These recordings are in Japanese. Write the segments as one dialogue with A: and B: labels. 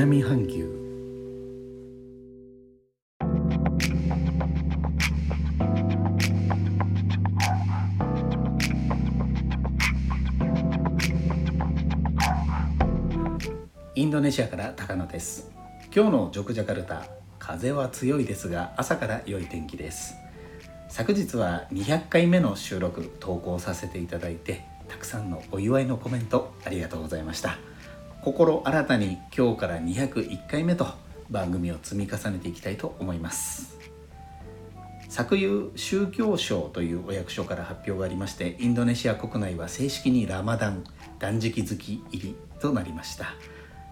A: 南半球。インドネシアから高野です。今日のジョクジャカルタ風は強いですが朝から良い天気です。昨日は200回目の収録投稿させていただいてたくさんのお祝いのコメントありがとうございました。心新たに今日から201回目と番組を積み重ねていきたいと思います。昨夕宗教省というお役所から発表がありましてインドネシア国内は正式にラマダン断食月入りとなりました。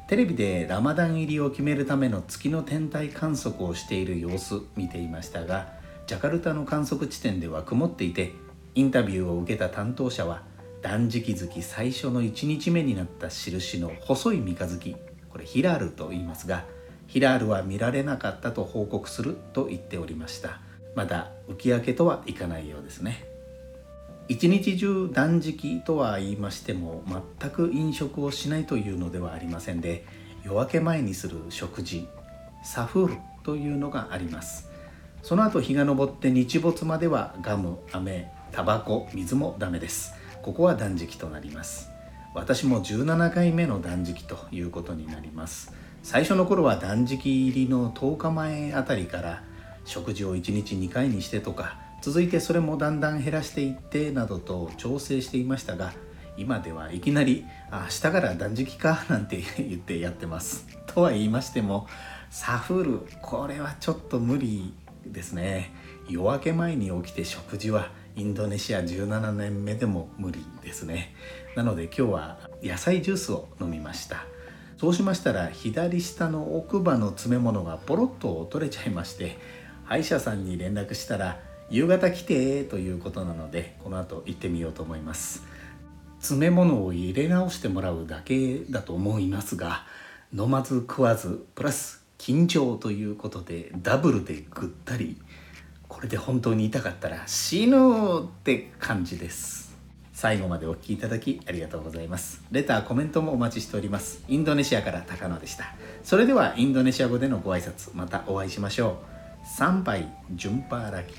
A: テレビでラマダン入りを決めるための月の天体観測をしている様子見ていましたがジャカルタの観測地点では曇っていてインタビューを受けた担当者は断食月最初の1日目になった印の細い三日月。これヒラールと言いますがヒラールは見られなかったと報告すると言っておりました。まだ浮き明けとはいかないようですね。一日中断食とは言いましても全く飲食をしないというのではありませんで夜明け前にする食事サフールというのがあります。その後日が昇って日没まではガム飴タバコ水もダメです。ここは断食となります。私も17回目の断食ということになります。最初の頃は断食入りの10日前あたりから食事を1日2回にしてとか続いてそれもだんだん減らしていってなどと調整していましたが今ではいきなり「あ明日から断食か」なんて言ってやってます。とは言いましてもサフールこれはちょっと無理。ですね。夜明け前に起きて食事はインドネシア17年目でも無理ですね。なので今日は野菜ジュースを飲みました。そうしましたら左下の奥歯の詰め物がポロッと取れちゃいまして歯医者さんに連絡したら夕方来てということなのでこの後行ってみようと思います詰め物を入れ直してもらうだけだと思いますが飲まず食わずプラス緊張ということでダブルでぐったりこれで本当に痛かったら死ぬって感じです。最後までお聴きいただきありがとうございます。レターコメントもお待ちしております。インドネシアから高野でした。それではインドネシア語でのご挨拶またお会いしましょう。参拝順パーラキ